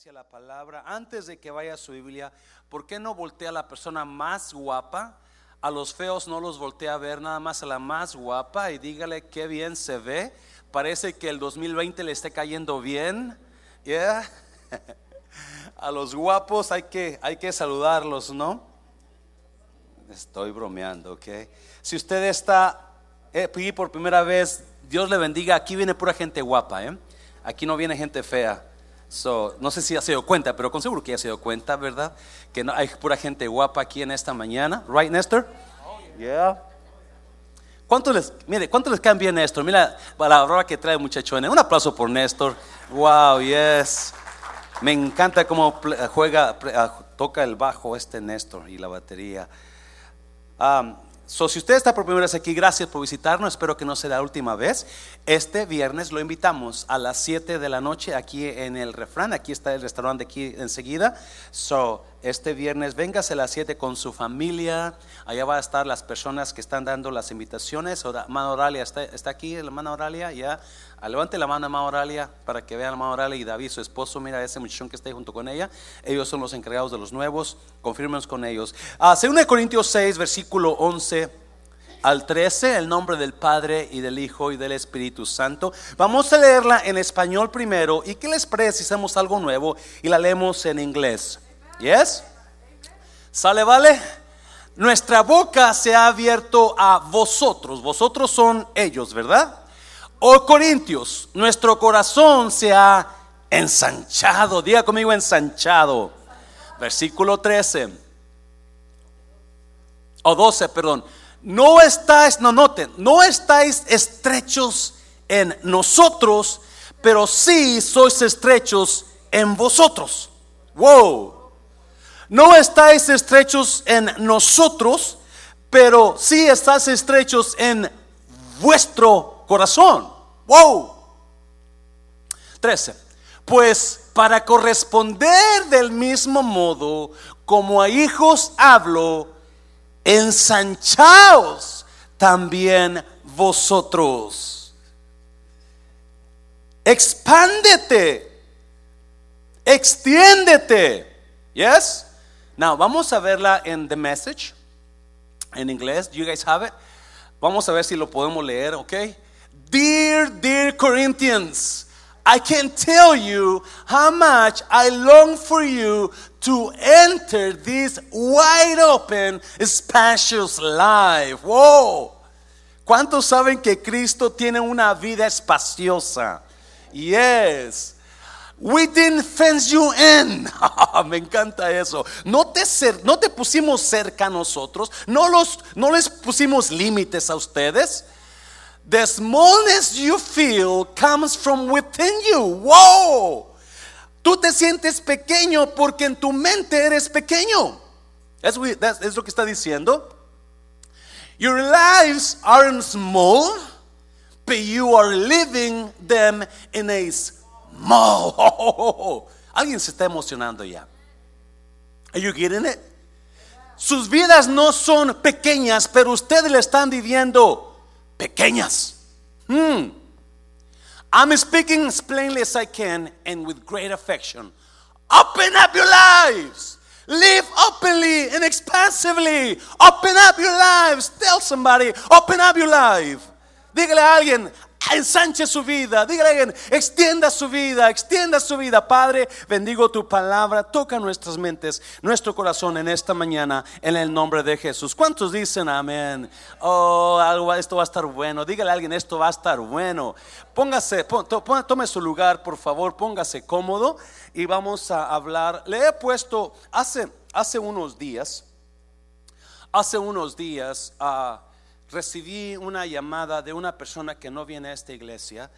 hacia la palabra, antes de que vaya a su Biblia, ¿por qué no voltea a la persona más guapa? A los feos no los voltea a ver, nada más a la más guapa y dígale qué bien se ve. Parece que el 2020 le esté cayendo bien. Yeah. A los guapos hay que, hay que saludarlos, ¿no? Estoy bromeando, ¿ok? Si usted está eh, aquí por primera vez, Dios le bendiga. Aquí viene pura gente guapa, ¿eh? Aquí no viene gente fea. So, no sé si ya se dio cuenta, pero con seguro que ya se dio cuenta, ¿verdad? Que no, hay pura gente guapa aquí en esta mañana. Right, Néstor? Yeah. ¿Cuántos les, mire, cuántos les caen bien Néstor? Mira la hora que trae muchachones. Un aplauso por Néstor. Wow, yes. Me encanta cómo juega, toca el bajo este Néstor y la batería. Um, So, si usted está por primera vez aquí, gracias por visitarnos. Espero que no sea la última vez. Este viernes lo invitamos a las 7 de la noche aquí en el refrán. Aquí está el restaurante aquí enseguida. So, este viernes véngase a las 7 con su familia. Allá va a estar las personas que están dando las invitaciones. O mano Oralia está, está aquí, la mano Oralia. Ya, ah, levante la mano a mano Oralia para que vean a mano Oralia y David, su esposo. Mira ese muchachón que está ahí junto con ella. Ellos son los encargados de los nuevos. Confirmenos con ellos. Ah, según Corintios 6, versículo 11 al 13, el nombre del Padre y del Hijo y del Espíritu Santo. Vamos a leerla en español primero. ¿Y qué les hacemos algo nuevo y la leemos en inglés? ¿Yes? ¿Sale, vale? Nuestra boca se ha abierto a vosotros. Vosotros son ellos, ¿verdad? Oh Corintios, nuestro corazón se ha ensanchado. Diga conmigo ensanchado. Versículo 13. O 12, perdón no estáis, no noten, no estáis estrechos en nosotros, pero sí sois estrechos en vosotros. Wow. No estáis estrechos en nosotros, pero sí estáis estrechos en vuestro corazón. Wow. 13. Pues para corresponder del mismo modo como a hijos hablo, ensanchaos también vosotros. Expándete, extiéndete. Yes? Now, vamos a verla en The Message, en inglés. You guys have it? Vamos a ver si lo podemos leer, ok? Dear, dear Corinthians. I can tell you how much I long for you to enter this wide open, spacious life. Whoa. ¿Cuántos saben que Cristo tiene una vida espaciosa? Yes. We didn't fence you in. Me encanta eso. No te, no te pusimos cerca a nosotros. No, los, no les pusimos límites a ustedes. The smallness you feel comes from within you. Wow. Tú te sientes pequeño porque en tu mente eres pequeño. Es, lo que está diciendo. Your lives aren't small, but you are living them in a small. Alguien se está emocionando ya. Are you getting it? Sus vidas no son pequeñas, pero ustedes le están viviendo pequeñas. Hmm. I'm speaking as plainly as I can and with great affection. Open up your lives. Live openly and expansively. Open up your lives. Tell somebody, open up your life. Dígale a alguien, ensanche su vida, dígale extienda su vida, extienda su vida. Padre, bendigo tu palabra, toca nuestras mentes, nuestro corazón en esta mañana, en el nombre de Jesús. ¿Cuántos dicen amén? Oh, algo, esto va a estar bueno. Dígale a alguien, esto va a estar bueno. Póngase, tome su lugar, por favor, póngase cómodo y vamos a hablar. Le he puesto hace, hace unos días, hace unos días, a recibí una llamada de una persona que no viene a esta iglesia,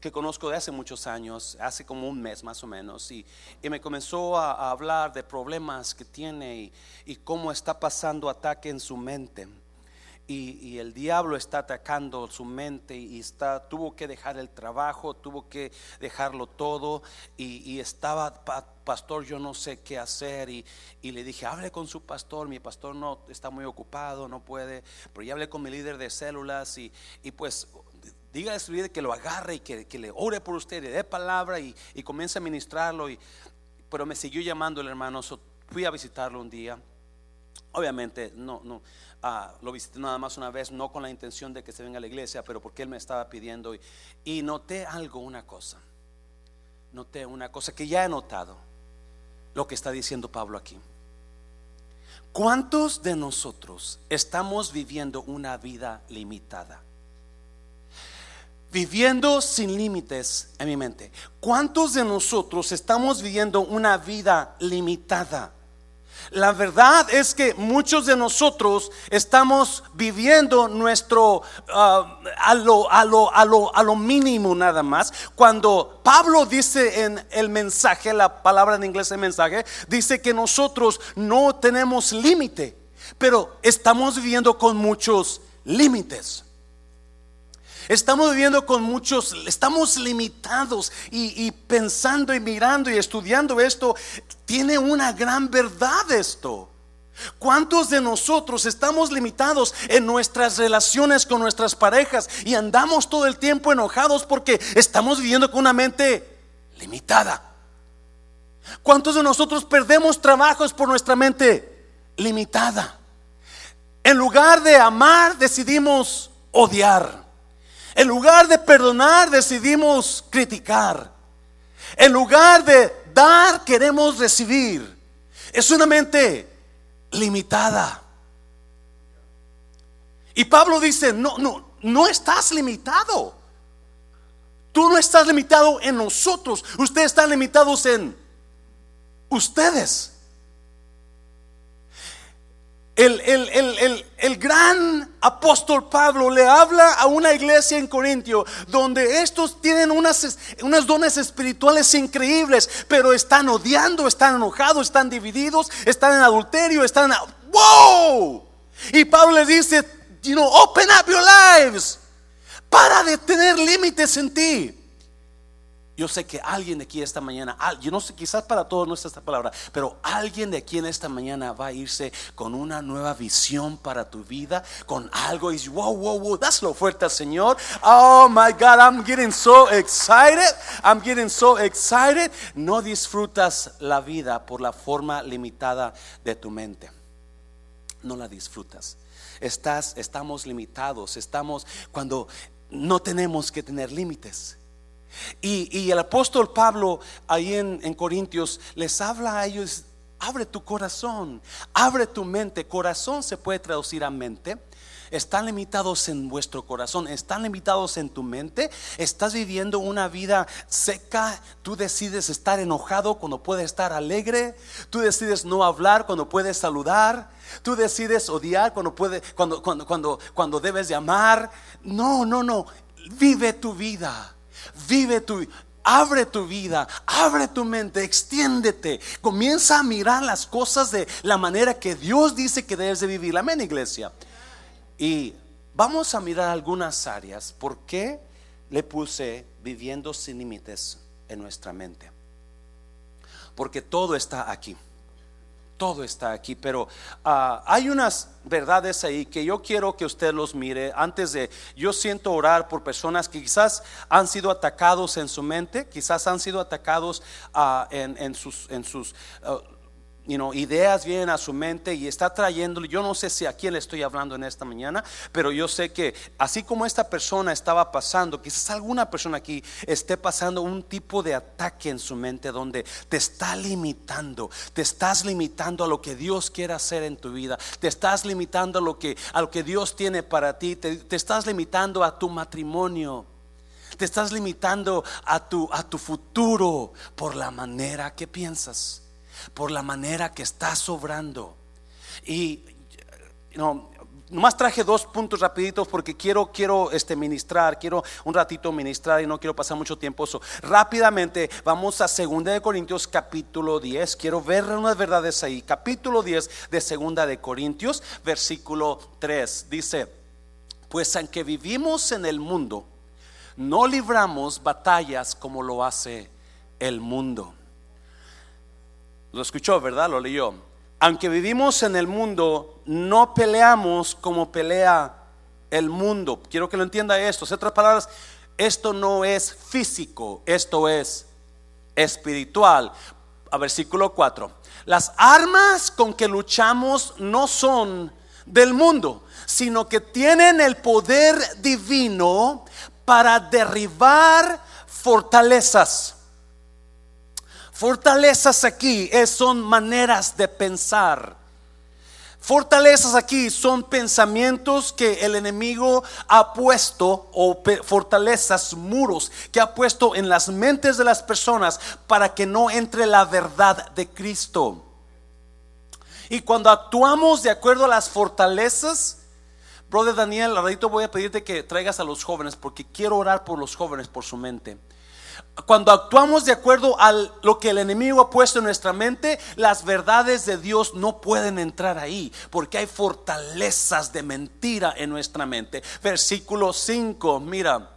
que conozco de hace muchos años, hace como un mes más o menos, y, me comenzó a, hablar de problemas que tiene y, cómo está pasando ataque en su mente. Y, el diablo está atacando su mente y está, tuvo que dejar el trabajo, tuvo que dejarlo todo y, estaba pastor, yo no sé qué hacer. Y, le dije, hable con su pastor. Mi pastor no está muy ocupado, no puede. Pero ya hablé con mi líder de células y, pues Dígale a su líder que lo agarre y que, le ore por usted, le dé palabra y, comience a ministrarlo. Y, pero me siguió llamando el hermano, fui a visitarlo un día. Obviamente, no, no, ah, lo visité nada más una vez, no con la intención de que se venga a la iglesia, pero porque él me estaba pidiendo. Y, y noté algo, una cosa. Noté una cosa que ya he notado, lo que está diciendo Pablo aquí. ¿Cuántos de nosotros estamos viviendo una vida limitada? Viviendo sin límites en mi mente. ¿Cuántos de nosotros estamos viviendo una vida limitada? La verdad es que muchos de nosotros estamos viviendo nuestro ah, a, lo, a, lo, a, lo, a lo mínimo nada más. Cuando Pablo dice en el mensaje, la palabra en inglés el mensaje, dice que nosotros no tenemos límite, pero estamos viviendo con muchos límites. Estamos viviendo con muchos, estamos limitados y, pensando y mirando y estudiando esto, tiene una gran verdad esto. ¿Cuántos de nosotros estamos limitados en nuestras relaciones con nuestras parejas y andamos todo el tiempo enojados porque estamos viviendo con una mente limitada? ¿Cuántos de nosotros perdemos trabajos por nuestra mente limitada? En lugar de amar, decidimos odiar. En lugar de perdonar, decidimos criticar. En lugar de dar, queremos recibir. Es una mente limitada. Y Pablo dice, no, no, no estás limitado. Tú no estás limitado en nosotros. Ustedes están limitados en ustedes el, gran apóstol Pablo le habla a una iglesia en Corintio donde estos tienen unas, unas dones espirituales increíbles, pero están odiando, están enojados, están divididos, están en adulterio, están... ¡Wow! Y Pablo le dice, you know, open up your lives. Para de tener límites en ti. Yo sé que alguien de aquí esta mañana, yo no sé, quizás para todos no es esta palabra, pero alguien de aquí en esta mañana va a irse con una nueva visión para tu vida, con algo y wow, wow, wow, dáselo fuerte Señor. Oh my God, I'm getting so excited. I'm getting so excited. No disfrutas la vida por la forma limitada de tu mente. No la disfrutas. Estás, estamos limitados, estamos cuando no tenemos que tener límites. Y, el apóstol Pablo ahí en, Corintios les habla a ellos, abre tu corazón, abre tu mente. Corazón se puede traducir a mente están limitados en vuestro corazón, están limitados en tu mente, estás viviendo una vida seca, tú decides estar enojado cuando puedes estar alegre, tú decides no hablar cuando puedes saludar, tú decides odiar cuando puede, cuando, cuando, cuando, cuando debes de amar. No, no, no, vive tu vida. Vive tu, abre tu vida, abre tu mente, extiéndete. Comienza a mirar las cosas de la manera que Dios dice que debes de vivir. Amén, iglesia. Y vamos a mirar algunas áreas. ¿Por qué le puse viviendo sin límites en nuestra mente? Porque todo está aquí todo está aquí, pero ah, hay unas verdades ahí que yo quiero que usted los mire antes de, yo siento orar por personas que quizás han sido atacados en su mente, quizás han sido atacados ah, en, sus, en sus ah, ideas vienen a su mente y está trayéndole, yo no sé si a quién le estoy hablando en esta mañana, pero yo sé que así como esta persona estaba pasando, quizás alguna persona aquí esté pasando un tipo de ataque en su mente donde te está limitando, te estás limitando a lo que Dios quiere hacer en tu vida, te estás limitando a lo que, a lo que Dios tiene para ti, te, te estás limitando a tu matrimonio. Te estás limitando a tu, a tu futuro por la manera que piensas por la manera que está sobrando. Y no, nomás traje dos puntos rapiditos porque quiero, quiero este, ministrar, quiero un ratito ministrar y no quiero pasar mucho tiempo. eso rápidamente vamos a 2 de Corintios capítulo 10. Quiero ver unas verdades ahí. Capítulo 10 de 2 de Corintios, versículo 3. Dice, pues aunque vivimos en el mundo, no libramos batallas como lo hace el mundo. Lo escuchó, ¿verdad? Lo leyó. Aunque vivimos en el mundo, no peleamos como pelea el mundo. Quiero que lo entienda esto. En otras palabras, esto no es físico, esto es espiritual. A versículo 4. Las armas con que luchamos no son del mundo, sino que tienen el poder divino para derribar fortalezas. Fortalezas aquí son maneras de pensar. Fortalezas aquí son pensamientos que el enemigo ha puesto o fortalezas, muros que ha puesto en las mentes de las personas para que no entre la verdad de Cristo. Y cuando actuamos de acuerdo a las fortalezas, brother Daniel, ahorita voy a pedirte que traigas a los jóvenes porque quiero orar por los jóvenes, por su mente cuando actuamos de acuerdo a lo que el enemigo ha puesto en nuestra mente, las verdades de Dios no pueden entrar ahí, porque hay fortalezas de mentira en nuestra mente. Versículo 5, mira,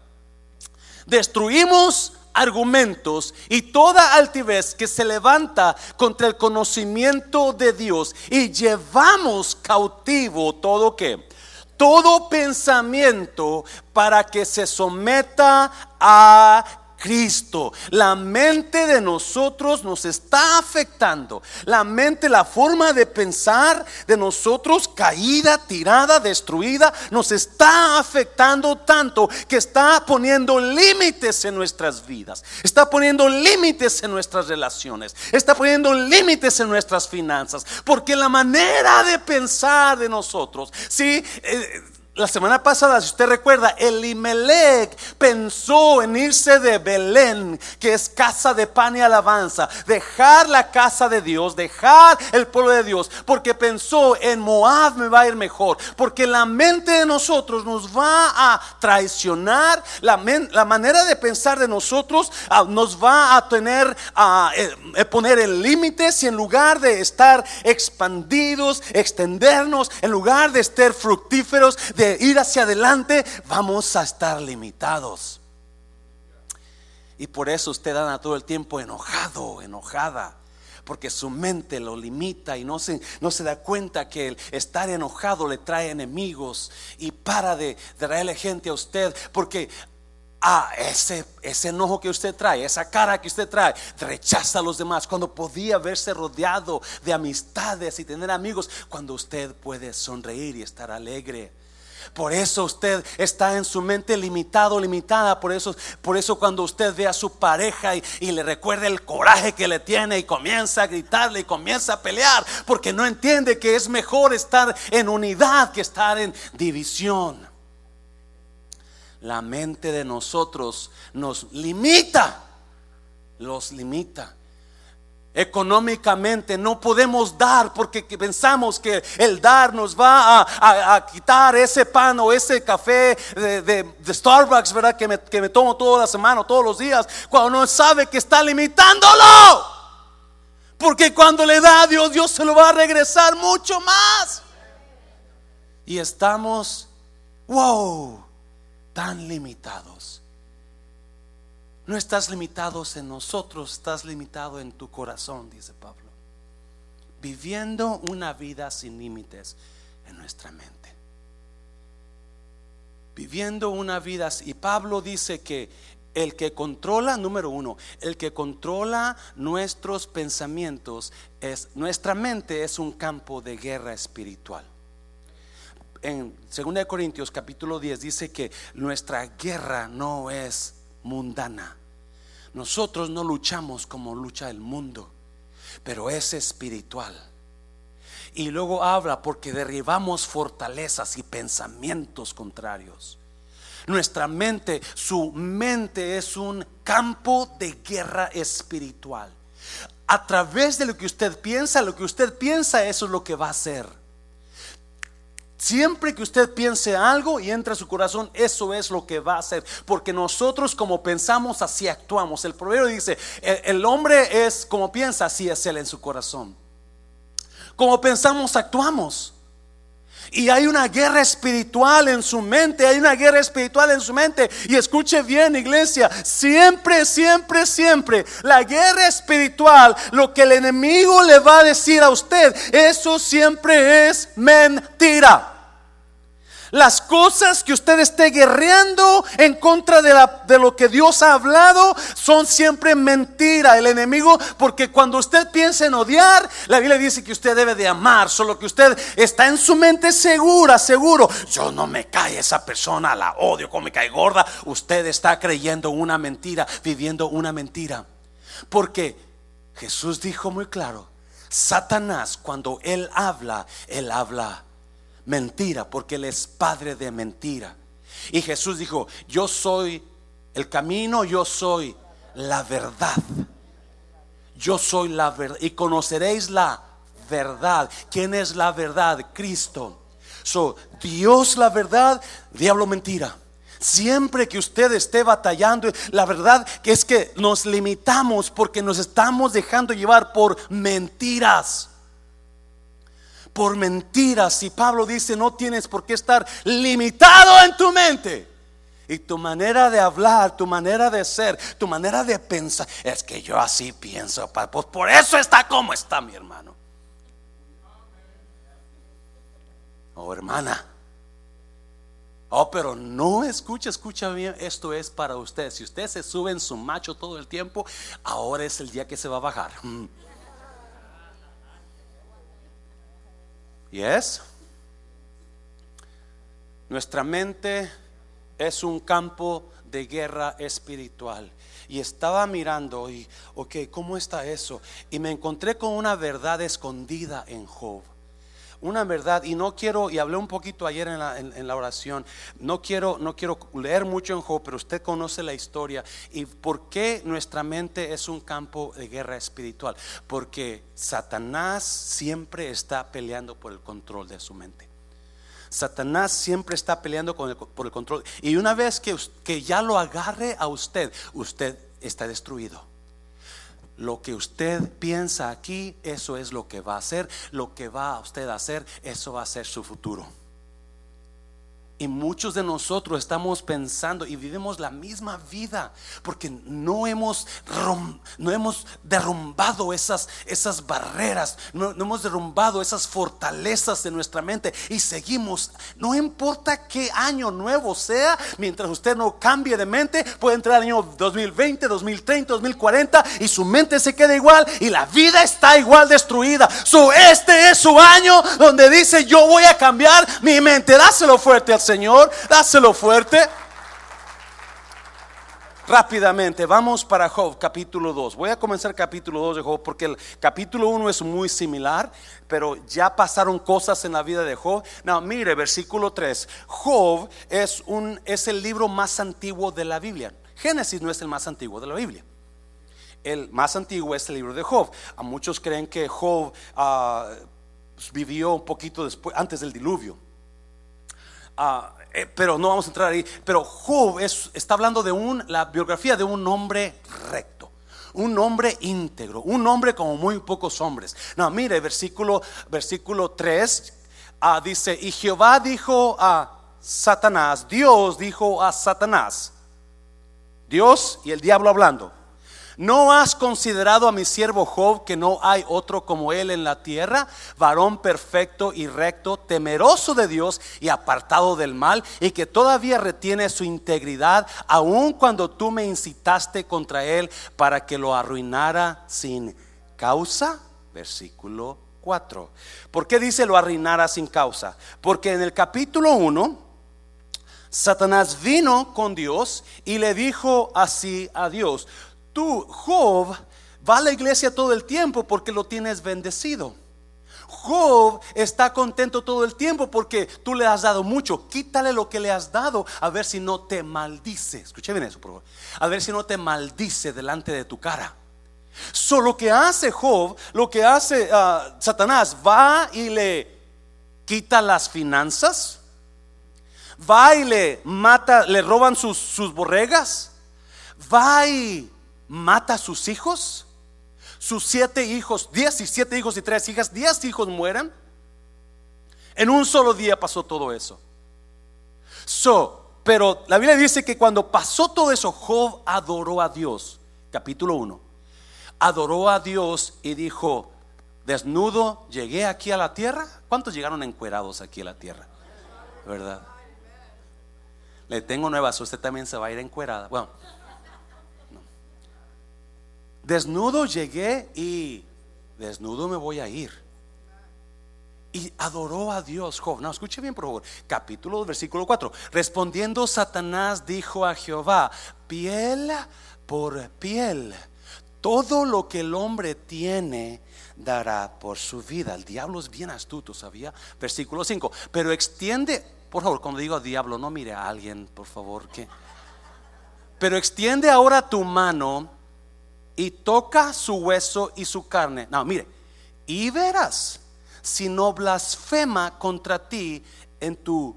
destruimos argumentos y toda altivez que se levanta contra el conocimiento de Dios y llevamos cautivo todo que todo pensamiento para que se someta a Cristo. La mente de nosotros nos está afectando. La mente, la forma de pensar de nosotros caída, tirada, destruida, nos está afectando tanto que está poniendo límites en nuestras vidas. Está poniendo límites en nuestras relaciones. Está poniendo límites en nuestras finanzas. Porque la manera de pensar de nosotros, sí, eh, la semana pasada, si usted recuerda, Elimelech pensó en irse de Belén, que es casa de pan y alabanza, dejar la casa de Dios, dejar el pueblo de Dios, porque pensó en Moab me va a ir mejor, porque la mente de nosotros nos va a traicionar, la, manera de pensar de nosotros ah, nos va a tener a eh, eh, poner en límites y en lugar de estar expandidos, extendernos, en lugar de estar fructíferos, ir hacia adelante, vamos a estar limitados. Y por eso usted anda todo el tiempo enojado, enojada. Porque su mente lo limita y no se, no se da cuenta que el estar enojado le trae enemigos y para de, traerle gente a usted. Porque a ese, ese enojo que usted trae, esa cara que usted trae, rechaza a los demás. Cuando podía verse rodeado de amistades y tener amigos, cuando usted puede sonreír y estar alegre. Por eso usted está en su mente limitado, limitada. Por eso, por eso cuando usted ve a su pareja y, le recuerda el coraje que le tiene y comienza a gritarle y comienza a pelear, porque no entiende que es mejor estar en unidad que estar en división. La mente de nosotros nos limita, los limita económicamente no podemos dar porque pensamos que el dar nos va a, quitar ese pan o ese café de, Starbucks, ¿verdad? Que me, que me, tomo toda la semana, todos los días, cuando no sabe que está limitándolo. Porque cuando le da a Dios, Dios se lo va a regresar mucho más. Y estamos, wow, tan limitados. No estás limitado en nosotros, estás limitado en tu corazón, dice Pablo. Viviendo una vida sin límites en nuestra mente. Viviendo una vida, y Pablo dice que el que controla, número uno, el que controla nuestros pensamientos es, nuestra mente es un campo de guerra espiritual. En 2 Corintios capítulo 10 dice que nuestra guerra no es mundana. Nosotros no luchamos como lucha el mundo, pero es espiritual. Y luego habla porque derribamos fortalezas y pensamientos contrarios. Nuestra mente, su mente es un campo de guerra espiritual. A través de lo que usted piensa, lo que usted piensa, eso es lo que va a hacer. Siempre que usted piense algo y entra a su corazón, eso es lo que va a hacer. Porque nosotros como pensamos, así actuamos. El proverbio dice, el, hombre es como piensa, así es él en su corazón. Como pensamos, actuamos. Y hay una guerra espiritual en su mente, hay una guerra espiritual en su mente. Y escuche bien, iglesia, siempre, siempre, siempre, la guerra espiritual, lo que el enemigo le va a decir a usted, eso siempre es mentira. Las cosas que usted esté guerreando en contra de, lo que Dios ha hablado son siempre mentira. El enemigo, porque cuando usted piensa en odiar, la Biblia dice que usted debe de amar, solo que usted está en su mente segura, seguro. Yo no me cae esa persona, la odio, como me cae gorda. Usted está creyendo una mentira, viviendo una mentira. Porque Jesús dijo muy claro, Satanás cuando él habla, él habla mentira, porque Él es padre de mentira. Y Jesús dijo, yo soy el camino, yo soy la verdad. Yo soy la verdad. Y conoceréis la verdad. ¿Quién es la verdad? Cristo. So, Dios la verdad, diablo mentira. Siempre que usted esté batallando, la verdad que es que nos limitamos porque nos estamos dejando llevar por mentiras por mentiras. Y Pablo dice, no tienes por qué estar limitado en tu mente. Y tu manera de hablar, tu manera de ser, tu manera de pensar, es que yo así pienso. Pues por eso está como está mi hermano. Oh hermana. Oh, pero no escucha, escucha bien, esto es para usted. Si usted se sube en su macho todo el tiempo, ahora es el día que se va a bajar. Es Nuestra mente es un campo de guerra espiritual. Y estaba mirando y, ok, ¿cómo está eso? Y me encontré con una verdad escondida en Job una verdad y no quiero, y hablé un poquito ayer en la, en, la, oración, no quiero, no quiero leer mucho en Job, pero usted conoce la historia y por qué nuestra mente es un campo de guerra espiritual, porque Satanás siempre está peleando por el control de su mente. Satanás siempre está peleando por el control. Y una vez que, que ya lo agarre a usted, usted está destruido. Lo que usted piensa aquí, eso es lo que va a hacer. Lo que va a usted hacer, eso va a ser su futuro. Y muchos de nosotros estamos pensando y vivimos la misma vida porque no hemos, no hemos derrumbado esas, esas barreras, no, hemos derrumbado esas fortalezas de nuestra mente y seguimos. No importa qué año nuevo sea, mientras usted no cambie de mente, puede entrar el año 2020, 2030, 2040 y su mente se queda igual y la vida está igual destruida. So, este es su año donde dice: Yo voy a cambiar mi mente. Dáselo fuerte al Señor, dáselo fuerte. Rápidamente, vamos para Job, capítulo 2. Voy a comenzar capítulo 2 de Job porque el capítulo 1 es muy similar, pero ya pasaron cosas en la vida de Job. No, mire, versículo 3. Job es, un, es el libro más antiguo de la Biblia. Génesis no es el más antiguo de la Biblia. El más antiguo es el libro de Job. A muchos creen que Job ah, vivió un poquito después, antes del diluvio. Ah, eh, pero no vamos a entrar ahí. Pero Job está hablando de un, la biografía de un hombre recto, un hombre íntegro, un hombre como muy pocos hombres. No, mire, versículo, versículo 3 ah, dice: Y Jehová dijo a Satanás, Dios dijo a Satanás, Dios y el diablo hablando. ¿No has considerado a mi siervo Job que no hay otro como él en la tierra, varón perfecto y recto, temeroso de Dios y apartado del mal, y que todavía retiene su integridad, aun cuando tú me incitaste contra él para que lo arruinara sin causa? Versículo 4. ¿Por qué dice lo arruinara sin causa? Porque en el capítulo 1, Satanás vino con Dios y le dijo así a Dios, Tú, Job, va a la iglesia todo el tiempo porque lo tienes bendecido. Job está contento todo el tiempo porque tú le has dado mucho. Quítale lo que le has dado a ver si no te maldice. Escuche bien eso, por favor. A ver si no te maldice delante de tu cara. Solo que hace Job, lo que hace ah, Satanás, va y le quita las finanzas, va y le mata, le roban sus, sus borregas, va y mata a sus hijos, sus siete hijos, diez y siete hijos y tres hijas, diez hijos mueran. En un solo día pasó todo eso. So, pero la Biblia dice que cuando pasó todo eso, Job adoró a Dios. Capítulo 1. Adoró a Dios y dijo, desnudo llegué aquí a la tierra. ¿Cuántos llegaron encuerados aquí a la tierra? ¿Verdad? Le tengo nuevas, usted también se va a ir encuerada. Bueno, desnudo llegué y desnudo me voy a ir. Y adoró a Dios Job. No, escuche bien, por favor. Capítulo 2, versículo 4. Respondiendo Satanás dijo a Jehová, piel por piel, todo lo que el hombre tiene dará por su vida. El diablo es bien astuto, ¿sabía? Versículo 5. Pero extiende, por favor, cuando digo diablo, no mire a alguien, por favor, que... Pero extiende ahora tu mano y toca su hueso y su carne. No, mire, y verás si no blasfema contra ti en tu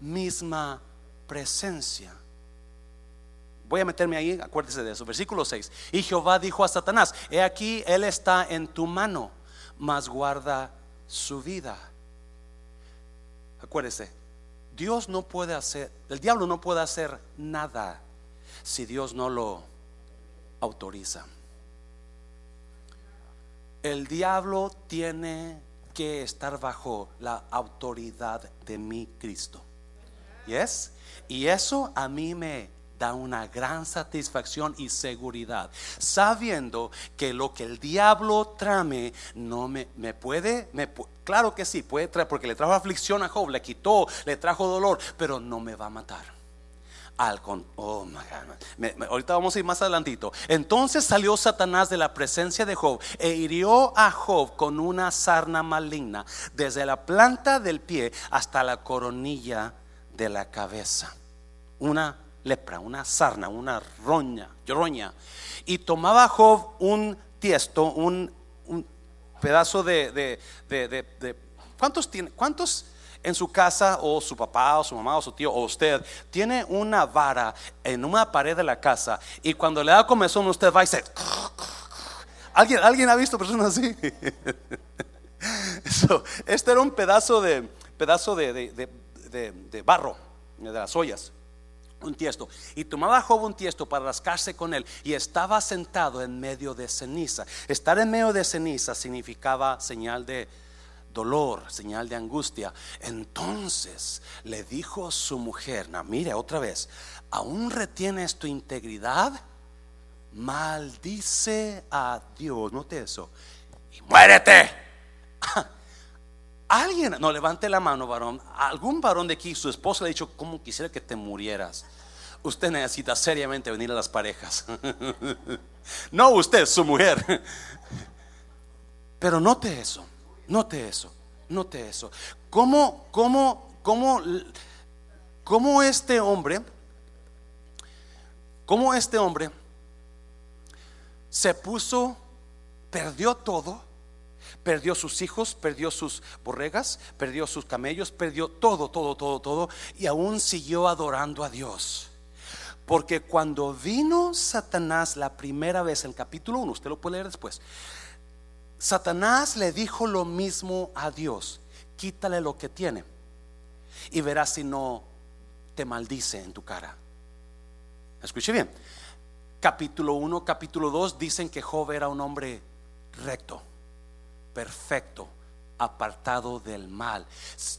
misma presencia. Voy a meterme ahí, acuérdese de eso. Versículo 6. Y Jehová dijo a Satanás, he aquí, él está en tu mano, mas guarda su vida. Acuérdese, Dios no puede hacer, el diablo no puede hacer nada si Dios no lo autoriza. El diablo tiene que estar bajo la autoridad de mi Cristo. ¿Yes? Y eso a mí me da una gran satisfacción y seguridad, sabiendo que lo que el diablo trame no me, me puede, claro que sí, puede traer, porque le trajo aflicción a Job, le quitó, le trajo dolor, pero no me va a matar. Al oh ahorita vamos a ir más adelantito. Entonces salió Satanás de la presencia de Job e hirió a Job con una sarna maligna, desde la planta del pie hasta la coronilla de la cabeza. Una lepra, una sarna, una roña, roña. Y tomaba Job un tiesto, un, pedazo de, de, de, de, ¿cuántos tiene? ¿Cuántos? En su casa o su papá o su mamá o su tío o usted tiene una vara en una pared de la casa y cuando le da comezón usted va y se... ¿Alguien, ¿Alguien ha visto personas así? este era un pedazo de, pedazo de, de, barro, de las ollas un tiesto. Y tomaba Job un tiesto para rascarse con él y estaba sentado en medio de ceniza. Estar en medio de ceniza significaba señal de dolor, señal de angustia. Entonces le dijo su mujer, no, mire otra vez, ¿aún retienes tu integridad? Maldice a Dios, note eso, y muérete. Alguien, no levante la mano, varón. Algún varón de aquí, su esposa le ha dicho, ¿cómo quisiera que te murieras? Usted necesita seriamente venir a las parejas. no usted, su mujer. Pero note eso. Note eso, note eso. ¿Cómo, cómo, cómo, cómo este hombre, cómo este hombre se puso, perdió todo, perdió sus hijos, perdió sus borregas, perdió sus camellos, perdió todo, todo, todo, todo, y aún siguió adorando a Dios. Porque cuando vino Satanás la primera vez, el capítulo 1, usted lo puede leer después, Satanás le dijo lo mismo a Dios, quítale lo que tiene y verás si no te maldice en tu cara. Escuche bien, capítulo 1, capítulo 2 dicen que Job era un hombre recto, perfecto, apartado del mal.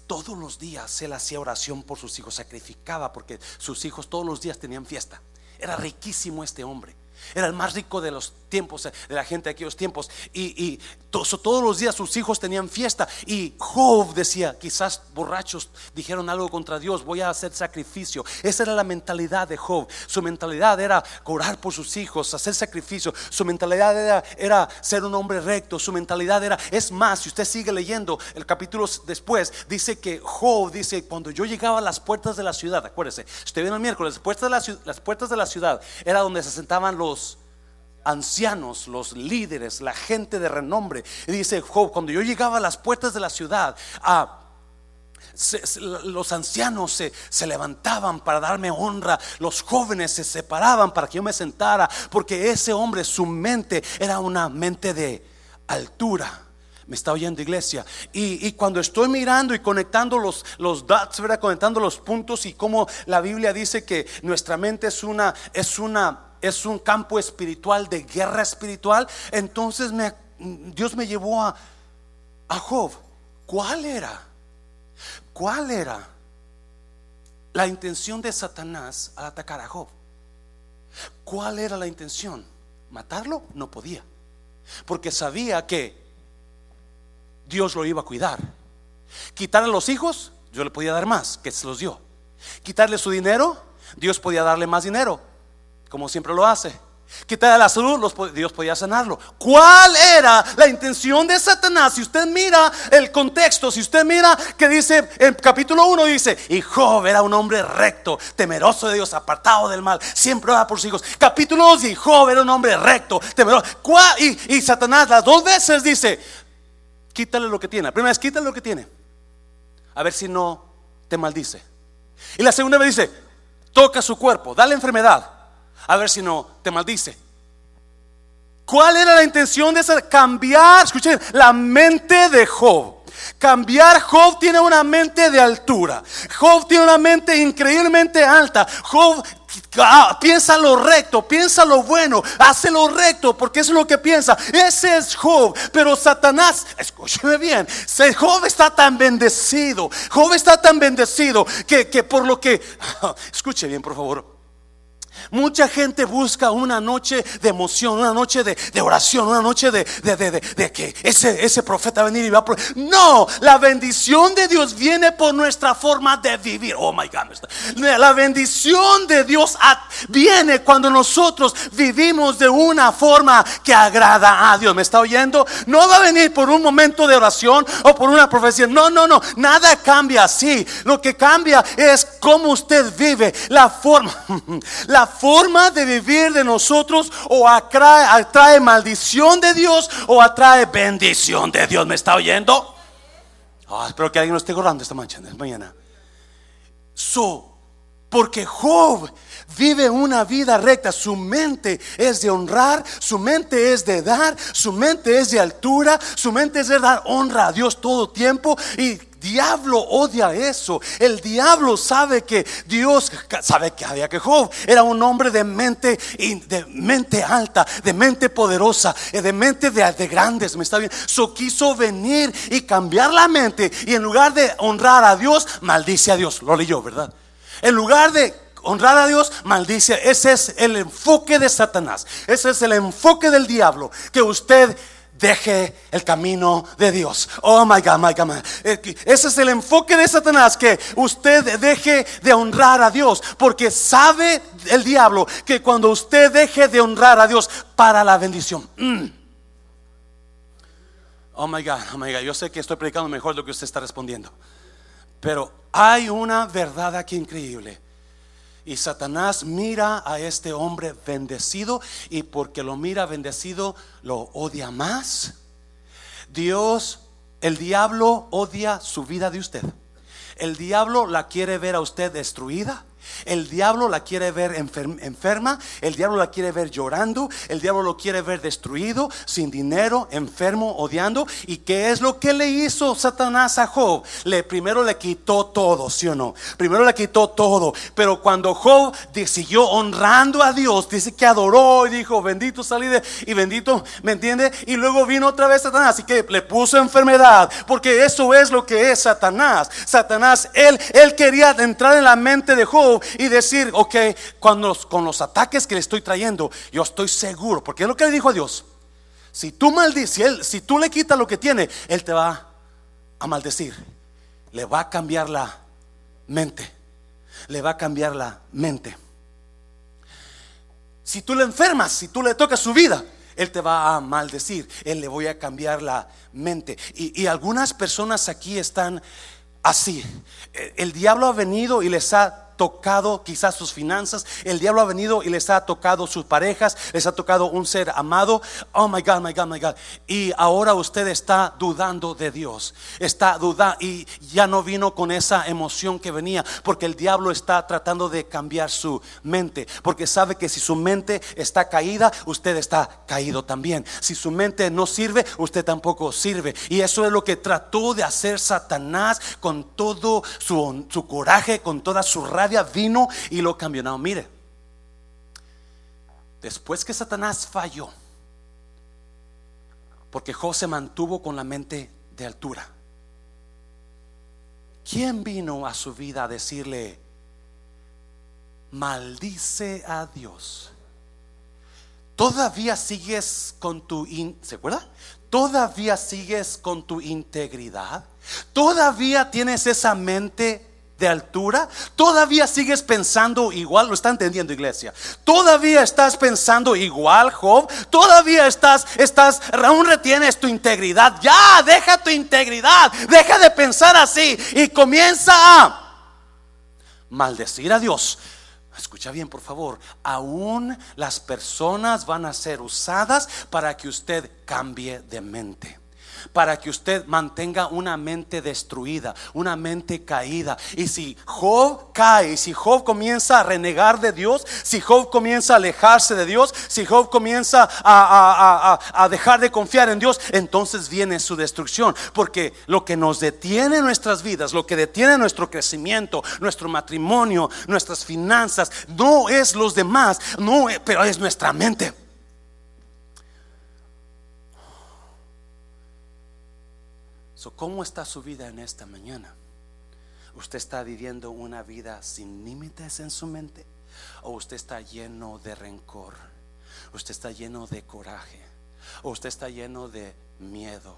Todos los días él hacía oración por sus hijos, sacrificaba porque sus hijos todos los días tenían fiesta. Era riquísimo este hombre. Era el más rico de los tiempos, de la gente de aquellos tiempos. Y, todos los días sus hijos tenían fiesta. Y Job decía, quizás borrachos dijeron algo contra Dios, voy a hacer sacrificio. Esa era la mentalidad de Job. Su mentalidad era orar por sus hijos, hacer sacrificio. Su mentalidad era, era ser un hombre recto. Su mentalidad era, es más, si usted sigue leyendo el capítulo después, dice que Job dice, cuando yo llegaba a las puertas de la ciudad, acuérdese, usted viene el miércoles, puertas de la, las puertas de la ciudad era donde se sentaban los ancianos, los líderes, la gente de renombre. Y dice Job, cuando yo llegaba a las puertas de la ciudad, a los ancianos se, levantaban para darme honra, los jóvenes se separaban para que yo me sentara, porque ese hombre, su mente era una mente de altura. Me está oyendo iglesia. Y, cuando estoy mirando y conectando los, dots, conectando los puntos y como la Biblia dice que nuestra mente es una, es una es un campo espiritual de guerra espiritual, entonces Dios me llevó a, a Job. ¿Cuál era? ¿Cuál era la intención de Satanás al atacar a Job. ¿Cuál era la intención? ¿Matarlo? No podía. Porque sabía que Dios lo iba a cuidar. Quitarle los hijos, yo le podía dar más, que se los dio. Quitarle su dinero, Dios podía darle más dinero, como siempre lo hace. Quitarle la salud, Dios podía sanarlo. ¿Cuál era la intención de Satanás? Si usted mira el contexto, si usted mira que dice en capítulo 1 dice, y Job era un hombre recto, temeroso de Dios, apartado del mal, siempre va por sus hijos. Capítulo 2 y Job era un hombre recto, temeroso. Y, y Satanás las dos veces dice, quítale lo que tiene. La primera vez, quítale lo que tiene. A ver si no te maldice. Y la segunda vez dice, toca su cuerpo, dale enfermedad a ver si no te maldice. ¿Cuál era la intención de hacer? Cambiar, escuchen, la mente de Job. Cambiar, Job tiene una mente de altura. Job tiene una mente increíblemente alta. Job ah, piensa lo recto, piensa lo bueno, hace lo recto, porque es lo que piensa. Ese es Job. Pero Satanás, escúcheme bien, Job está tan bendecido. Job está tan bendecido que, que por lo que, escuche bien, por favor. Mucha gente busca una noche de emoción, una noche de, oración, una noche de, que ese, ese profeta va a venir y va a... No, la bendición de Dios viene por nuestra forma de vivir. Oh my God. La bendición de Dios viene cuando nosotros vivimos de una forma que agrada a Dios. ¿Me está oyendo? No va a venir por un momento de oración o por una profecía. No, no, no. Nada cambia así. Lo que cambia es cómo usted vive, la forma. La forma de vivir de nosotros o atrae, maldición de Dios o atrae bendición de Dios. ¿Me está oyendo? Ah, espero que alguien no esté gorrando esta mañana. So, porque Job vive una vida recta, su mente es de honrar, su mente es de dar, su mente es de altura, su mente es de dar honra a Dios todo tiempo y diablo odia eso. El diablo sabe que Dios sabe que había que Job era un hombre de mente de mente alta, de mente poderosa, eh, de mente de, grandes, me está bien. So quiso venir y cambiar la mente y en lugar de honrar a Dios, maldice a Dios. Lo leyó, ¿verdad? En lugar de honrar a Dios, maldice. Ese es el enfoque de Satanás. Ese es el enfoque del diablo. Que usted deje el camino de Dios. Oh my God, my God, eh, Ese es el enfoque de Satanás, que usted deje de honrar a Dios, porque sabe el diablo que cuando usted deje de honrar a Dios para la bendición. Mm. Oh my God, oh my God, yo sé que estoy predicando mejor de lo que usted está respondiendo, pero hay una verdad aquí increíble. Y Satanás mira a este hombre bendecido y porque lo mira bendecido lo odia más. Dios, el diablo odia su vida de usted. El diablo la quiere ver a usted destruida. El diablo la quiere ver enferma, el diablo la quiere ver llorando, el diablo lo quiere ver destruido, sin dinero, enfermo, odiando. ¿Y qué es lo que le hizo Satanás a Job? Le primero le quitó todo, ¿sí o no? Primero le quitó todo, pero cuando Job siguió honrando a Dios, dice que adoró y dijo, bendito salí de y bendito, ¿me entiende? Y luego vino otra vez Satanás y que le puso enfermedad, porque eso es lo que es Satanás. Satanás, él, él quería entrar en la mente de Job y decir, ok, cuando, con los ataques que le estoy trayendo, yo estoy seguro, porque es lo que le dijo a Dios. Si tú maldices, si tú le quitas lo que tiene, Él te va a maldecir. Le va a cambiar la mente. Le va a cambiar la mente. Si tú le enfermas, si tú le tocas su vida, Él te va a maldecir. Él le voy a cambiar la mente. y algunas personas aquí están así. El diablo ha venido y les ha tocado quizás sus finanzas, el diablo ha venido y les ha tocado sus parejas, les ha tocado un ser amado. Oh my God, my God, my God. Y ahora usted está dudando de Dios. Está dudando y ya no vino con esa emoción que venía, porque el diablo está tratando de cambiar su mente, porque sabe que si su mente está caída, usted está caído también. Si su mente no sirve, usted tampoco sirve. Y eso es lo que trató de hacer Satanás con todo su, su coraje, con toda su rabia vino y lo cambió. No, mire, después que Satanás falló, porque José mantuvo con la mente de altura, ¿quién vino a su vida a decirle, maldice a Dios, todavía sigues con tu, ¿se acuerda? Todavía sigues con tu integridad, todavía tienes esa mente de altura, todavía sigues pensando igual, lo está entendiendo iglesia. Todavía estás pensando igual, Job. Todavía estás, estás, aún retienes tu integridad. Ya, deja tu integridad, deja de pensar así y comienza a maldecir a Dios. Escucha bien, por favor. Aún las personas van a ser usadas para que usted cambie de mente para que usted mantenga una mente destruida, una mente caída. Y si Job cae, si Job comienza a renegar de Dios, si Job comienza a alejarse de Dios, si Job comienza a, dejar de confiar en Dios, entonces viene su destrucción. Porque lo que nos detiene en nuestras vidas, lo que detiene nuestro crecimiento, nuestro matrimonio, nuestras finanzas, no es los demás, no, pero es nuestra mente. ¿Cómo está su vida en esta mañana? ¿Usted está viviendo una vida sin límites en su mente? ¿O usted está lleno de rencor? ¿Usted está lleno de coraje? ¿O usted está lleno de miedo?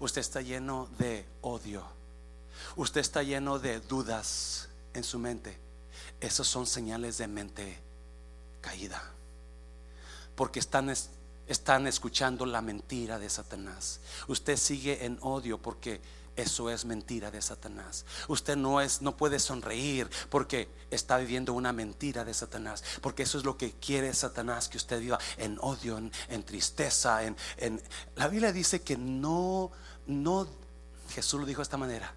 ¿Usted está lleno de odio? ¿Usted está lleno de dudas en su mente? Esos son señales de mente caída. Porque están están escuchando la mentira de Satanás. Usted sigue en odio porque eso es mentira de Satanás. Usted no es no puede sonreír porque está viviendo una mentira de Satanás, porque eso es lo que quiere Satanás que usted viva en odio, en, tristeza, en, en la Biblia dice que no no Jesús lo dijo de esta manera.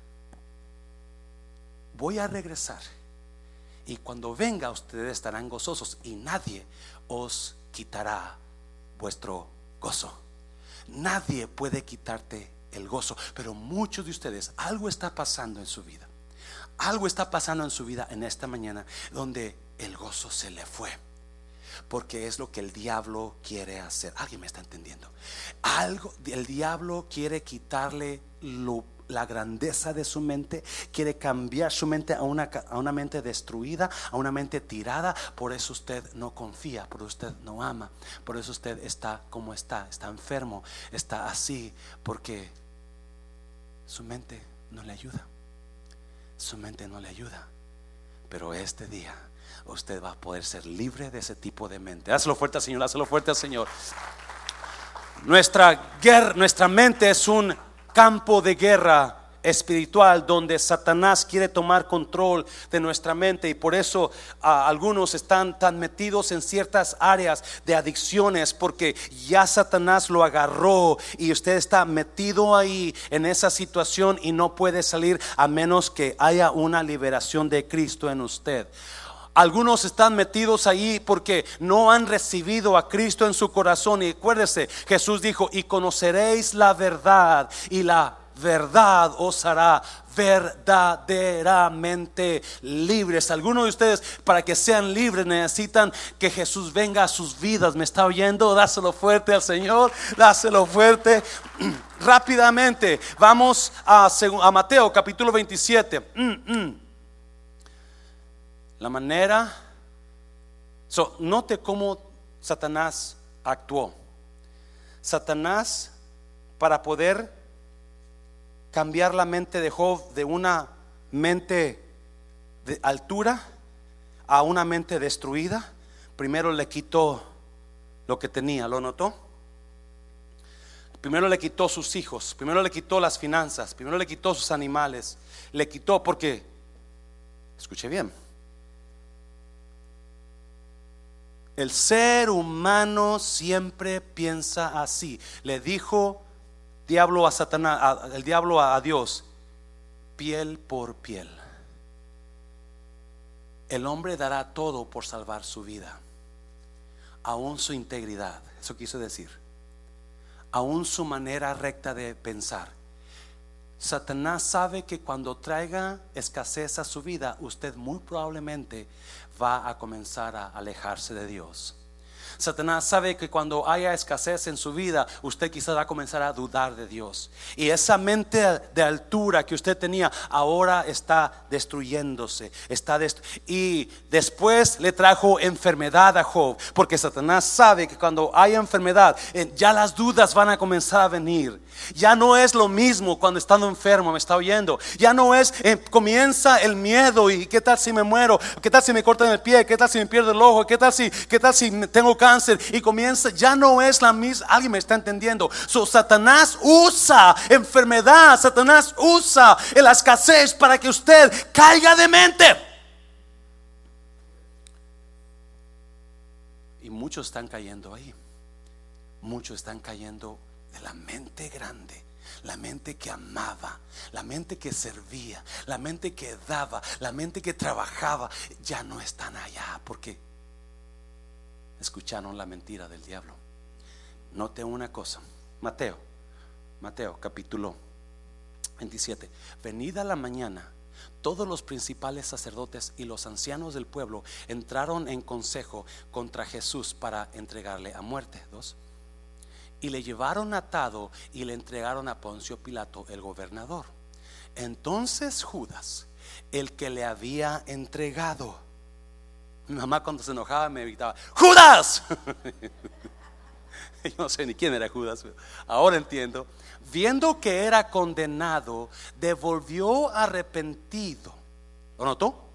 Voy a regresar y cuando venga ustedes estarán gozosos y nadie os quitará vuestro gozo. Nadie puede quitarte el gozo, pero muchos de ustedes, algo está pasando en su vida. Algo está pasando en su vida en esta mañana donde el gozo se le fue. Porque es lo que el diablo quiere hacer. ¿Alguien me está entendiendo? Algo, el diablo quiere quitarle lo la grandeza de su mente, quiere cambiar su mente a una, a una mente destruida, a una mente tirada. Por eso usted no confía, por eso usted no ama, por eso usted está como está, está enfermo, está así, porque su mente no le ayuda. Su mente no le ayuda. Pero este día usted va a poder ser libre de ese tipo de mente. Hazlo fuerte Señor, hazlo fuerte Señor. Nuestra guerra, nuestra mente es un campo de guerra espiritual donde Satanás quiere tomar control de nuestra mente y por eso algunos están tan metidos en ciertas áreas de adicciones porque ya Satanás lo agarró y usted está metido ahí en esa situación y no puede salir a menos que haya una liberación de Cristo en usted. Algunos están metidos ahí porque no han recibido a Cristo en su corazón. Y acuérdese, Jesús dijo, y conoceréis la verdad y la verdad os hará verdaderamente libres. Algunos de ustedes, para que sean libres, necesitan que Jesús venga a sus vidas. ¿Me está oyendo? Dáselo fuerte al Señor, dáselo fuerte. Rápidamente, vamos a, a Mateo capítulo 27. La manera, so, note cómo Satanás actuó. Satanás, para poder cambiar la mente de Job de una mente de altura a una mente destruida, primero le quitó lo que tenía, ¿lo notó? Primero le quitó sus hijos, primero le quitó las finanzas, primero le quitó sus animales, le quitó porque, escuche bien, El ser humano siempre piensa así. Le dijo diablo a el diablo a, Dios, piel por piel. El hombre dará todo por salvar su vida, aún su integridad, eso quiso decir, aún su manera recta de pensar. Satanás sabe que cuando traiga escasez a su vida, usted muy probablemente va a comenzar a alejarse de Dios. Satanás sabe que cuando haya escasez en su vida, usted quizás va a comenzar a dudar de Dios. Y esa mente de altura que usted tenía ahora está destruyéndose. Está y después le trajo enfermedad a Job, porque Satanás sabe que cuando hay enfermedad, eh, ya las dudas van a comenzar a venir. Ya no es lo mismo cuando estando enfermo, me está oyendo. Ya no es, eh, comienza el miedo y qué tal si me muero, qué tal si me cortan el pie, qué tal si me pierdo el ojo, qué tal si, qué tal si tengo cáncer y comienza, ya no es la misma, alguien me está entendiendo. So, Satanás usa enfermedad, Satanás usa la escasez para que usted caiga de mente. Y muchos están cayendo ahí. Muchos están cayendo de la mente grande, la mente que amaba, la mente que servía, la mente que daba, la mente que trabajaba, ya no están allá porque escucharon la mentira del diablo. Note una cosa, Mateo, Mateo capítulo 27, venida la mañana, todos los principales sacerdotes y los ancianos del pueblo entraron en consejo contra Jesús para entregarle a muerte. Y le llevaron atado y le entregaron a Poncio Pilato, el gobernador. Entonces Judas, el que le había entregado, mi mamá cuando se enojaba me gritaba, Judas. Yo no sé ni quién era Judas, ahora entiendo. Viendo que era condenado, devolvió arrepentido. ¿Lo notó?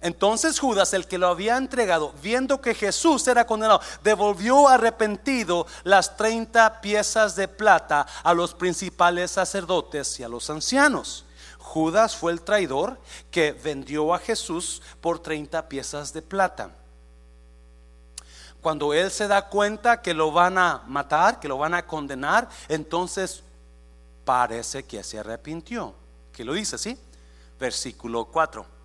Entonces Judas, el que lo había entregado, viendo que Jesús era condenado, devolvió arrepentido las 30 piezas de plata a los principales sacerdotes y a los ancianos. Judas fue el traidor que vendió a Jesús por 30 piezas de plata. Cuando él se da cuenta que lo van a matar, que lo van a condenar, entonces parece que se arrepintió. Que lo dice así? Versículo 4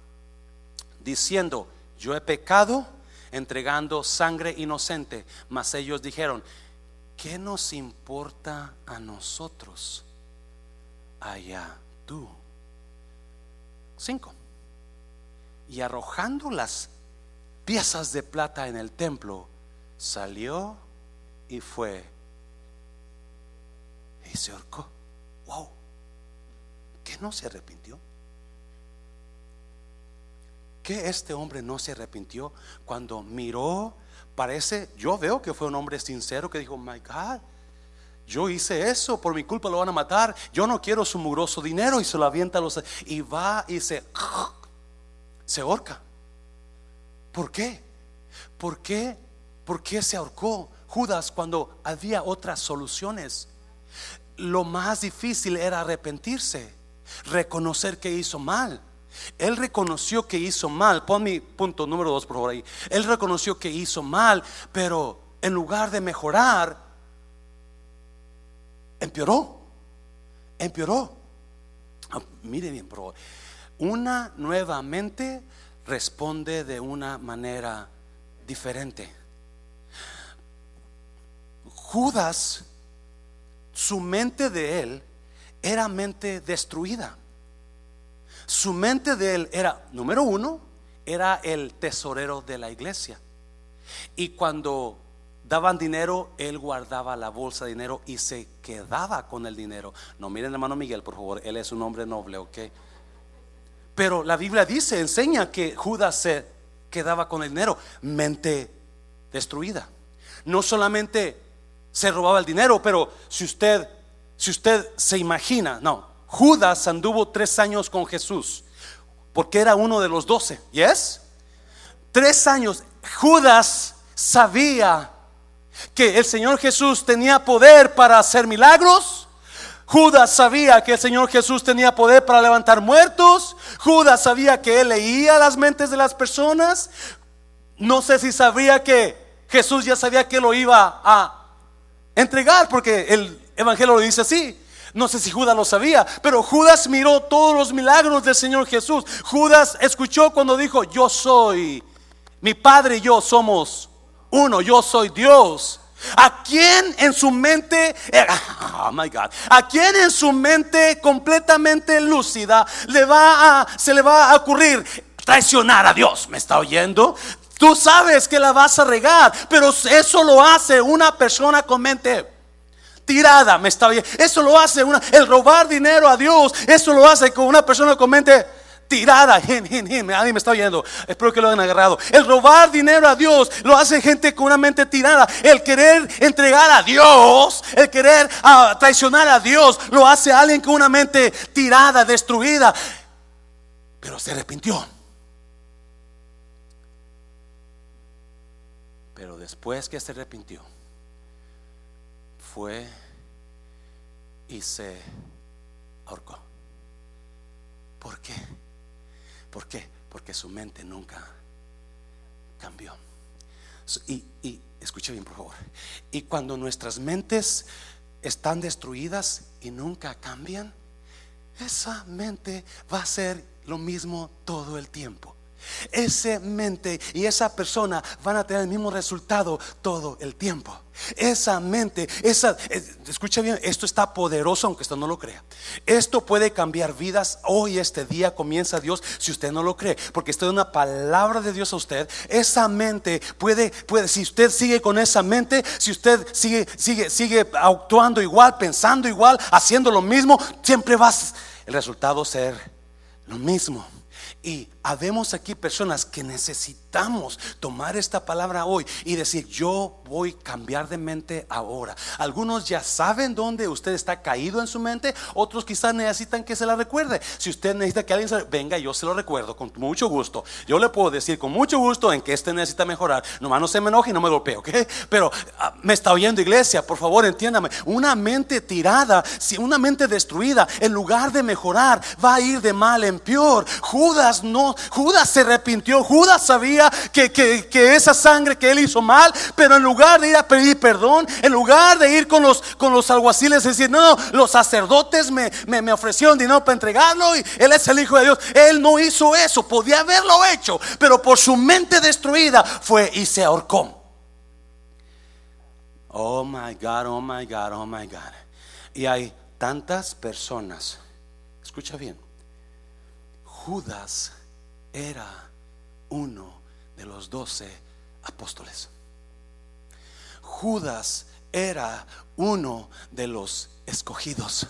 diciendo, yo he pecado entregando sangre inocente. Mas ellos dijeron, ¿qué nos importa a nosotros? Allá tú. Cinco. Y arrojando las piezas de plata en el templo, salió y fue. Y se ahorcó. Wow. ¿Que no se arrepintió? Que este hombre no se arrepintió cuando miró? Parece, yo veo que fue un hombre sincero que dijo, my God, yo hice eso, por mi culpa lo van a matar, yo no quiero su mugroso dinero y se lo avienta a los... Y va y se... Se ahorca. ¿Por qué? ¿Por qué? ¿Por qué se ahorcó Judas cuando había otras soluciones? Lo más difícil era arrepentirse, reconocer que hizo mal. Él reconoció que hizo mal. Pon mi punto número dos por favor ahí. Él reconoció que hizo mal, pero en lugar de mejorar, empeoró. Empeoró. Ah, mire bien, por favor. Una nuevamente responde de una manera diferente. Judas, su mente de él era mente destruida. Su mente de él era, número uno, era el tesorero de la iglesia. Y cuando daban dinero, él guardaba la bolsa de dinero y se quedaba con el dinero. No miren hermano Miguel, por favor, él es un hombre noble, ¿ok? Pero la Biblia dice, enseña que Judas se quedaba con el dinero, mente destruida. No solamente se robaba el dinero, pero si usted, si usted se imagina, no, Judas anduvo tres años con Jesús, porque era uno de los doce. ¿Yes? Tres años. Judas sabía que el Señor Jesús tenía poder para hacer milagros. Judas sabía que el Señor Jesús tenía poder para levantar muertos. Judas sabía que él leía las mentes de las personas. No sé si sabía que Jesús ya sabía que lo iba a entregar, porque el Evangelio lo dice así. No sé si Judas lo sabía, pero Judas miró todos los milagros del Señor Jesús. Judas escuchó cuando dijo, yo soy, mi Padre y yo somos uno, yo soy Dios. ¿A quién en su mente, eh, oh my God, a quién en su mente completamente lúcida le va se le va a ocurrir traicionar a Dios? ¿Me está oyendo? Tú sabes que la vas a regar, pero eso lo hace una persona con mente tirada, me está bien. Eso lo hace una, el robar dinero a Dios, eso lo hace con una persona con mente tirada. Nadie me está oyendo. Espero que lo hayan agarrado. El robar dinero a Dios lo hace gente con una mente tirada. El querer entregar a Dios, el querer ah, traicionar a Dios, lo hace alguien con una mente tirada, destruida. Pero se arrepintió. Pero después que se arrepintió, fue y se ahorcó. ¿Por qué? ¿Por qué? Porque su mente nunca cambió. Y, y escuche bien, por favor. Y cuando nuestras mentes están destruidas y nunca cambian, esa mente va a ser lo mismo todo el tiempo. Esa mente y esa persona van a tener el mismo resultado todo el tiempo. Esa mente, esa, eh, escucha bien, esto está poderoso aunque usted no lo crea. Esto puede cambiar vidas. Hoy, este día comienza Dios si usted no lo cree, porque esto es una palabra de Dios a usted. Esa mente puede, puede, si usted sigue con esa mente, si usted sigue, sigue, sigue actuando igual, pensando igual, haciendo lo mismo, siempre va el resultado ser lo mismo. Y habemos aquí personas que necesitamos tomar esta palabra hoy y decir, yo voy a cambiar de mente ahora. Algunos ya saben dónde usted está caído en su mente, otros quizás necesitan que se la recuerde. Si usted necesita que alguien se venga, yo se lo recuerdo con mucho gusto. Yo le puedo decir con mucho gusto en que este necesita mejorar. Nomás no se me enoje y no me golpee, ¿ok? Pero ah, me está oyendo iglesia, por favor entiéndame. Una mente tirada, si una mente destruida, en lugar de mejorar, va a ir de mal en peor. Judas no, Judas se arrepintió, Judas sabía que, que, esa sangre que él hizo mal, pero en lugar de ir a pedir perdón, en lugar de ir con los, con los alguaciles y decir, no, los sacerdotes me, me, ofrecieron dinero para entregarlo y él es el Hijo de Dios, él no hizo eso, podía haberlo hecho, pero por su mente destruida fue y se ahorcó. Oh my God, oh my God, oh my God. Y hay tantas personas, escucha bien, Judas era uno de los doce apóstoles. Judas era uno de los escogidos.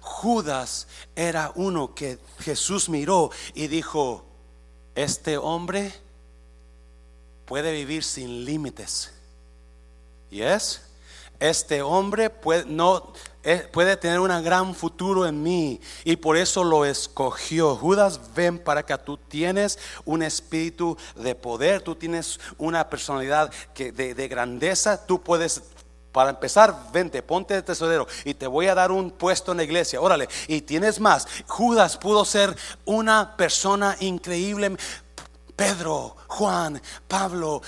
Judas era uno que Jesús miró y dijo, este hombre puede vivir sin límites. ¿Y es? Este hombre puede, no, puede tener un gran futuro en mí y por eso lo escogió. Judas, ven para que tú tienes un espíritu de poder, tú tienes una personalidad que de, de grandeza, tú puedes para empezar, vente, ponte de tesorero y te voy a dar un puesto en la iglesia. Órale, y tienes más. Judas pudo ser una persona increíble. Pedro, Juan, Pablo,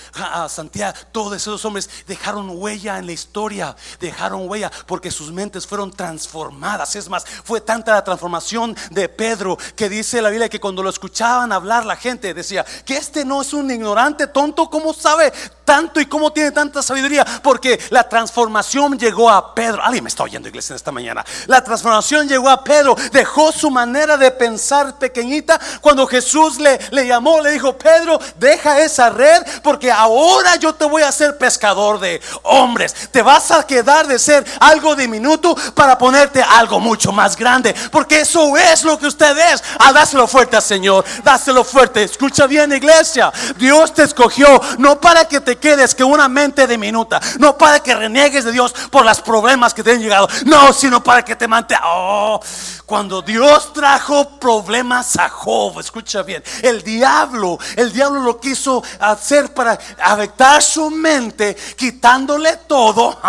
Santiago, todos esos hombres dejaron huella en la historia, dejaron huella porque sus mentes fueron transformadas. Es más, fue tanta la transformación de Pedro que dice la Biblia que cuando lo escuchaban hablar la gente decía que este no es un ignorante tonto, ¿cómo sabe tanto y cómo tiene tanta sabiduría? Porque la transformación llegó a Pedro. Alguien me está oyendo, iglesia, esta mañana. La transformación llegó a Pedro, dejó su manera de pensar pequeñita cuando Jesús le, le llamó, le dijo, Pedro, de deja esa red porque ahora yo te voy a hacer pescador de hombres. Te vas a quedar de ser algo diminuto para ponerte algo mucho más grande. Porque eso es lo que usted es. Ah, dáselo fuerte al Señor. Dáselo fuerte. Escucha bien, iglesia. Dios te escogió no para que te quedes que una mente diminuta. No para que reniegues de Dios por los problemas que te han llegado. No, sino para que te mantenga. Oh, cuando Dios trajo problemas a Job, escucha bien. El diablo, el diablo lo quiso hacer para afectar su mente, quitándole todo,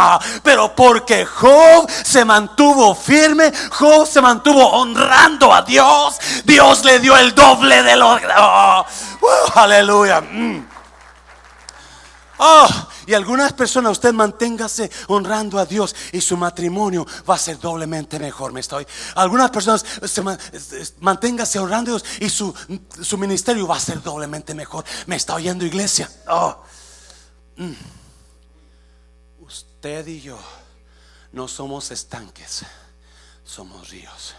pero porque Job se mantuvo firme, Job se mantuvo honrando a Dios, Dios le dio el doble de lo... Oh, aleluya. Mm. Oh, y algunas personas, usted manténgase honrando a Dios y su matrimonio va a ser doblemente mejor. Me estoy. Algunas personas se manténgase honrando a Dios y su, su, ministerio va a ser doblemente mejor. Me está oyendo, iglesia. Oh. Mm. Usted y yo no somos estanques, somos ríos.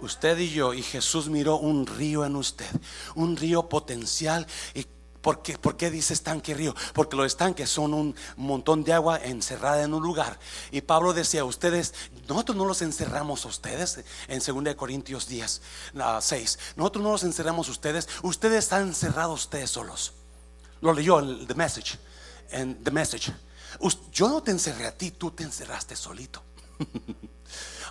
Usted y yo, y Jesús miró un río en usted, un río potencial y ¿Por qué? ¿Por qué dice estanque río? Porque los estanques son un montón de agua encerrada en un lugar. Y Pablo decía, ustedes, nosotros no los encerramos a ustedes en 2 Corintios 10, 6. Nosotros no los encerramos a ustedes, ustedes están encerrados ustedes solos. Lo leyó en Message. En The Message. Yo no te encerré a ti, tú te encerraste solito.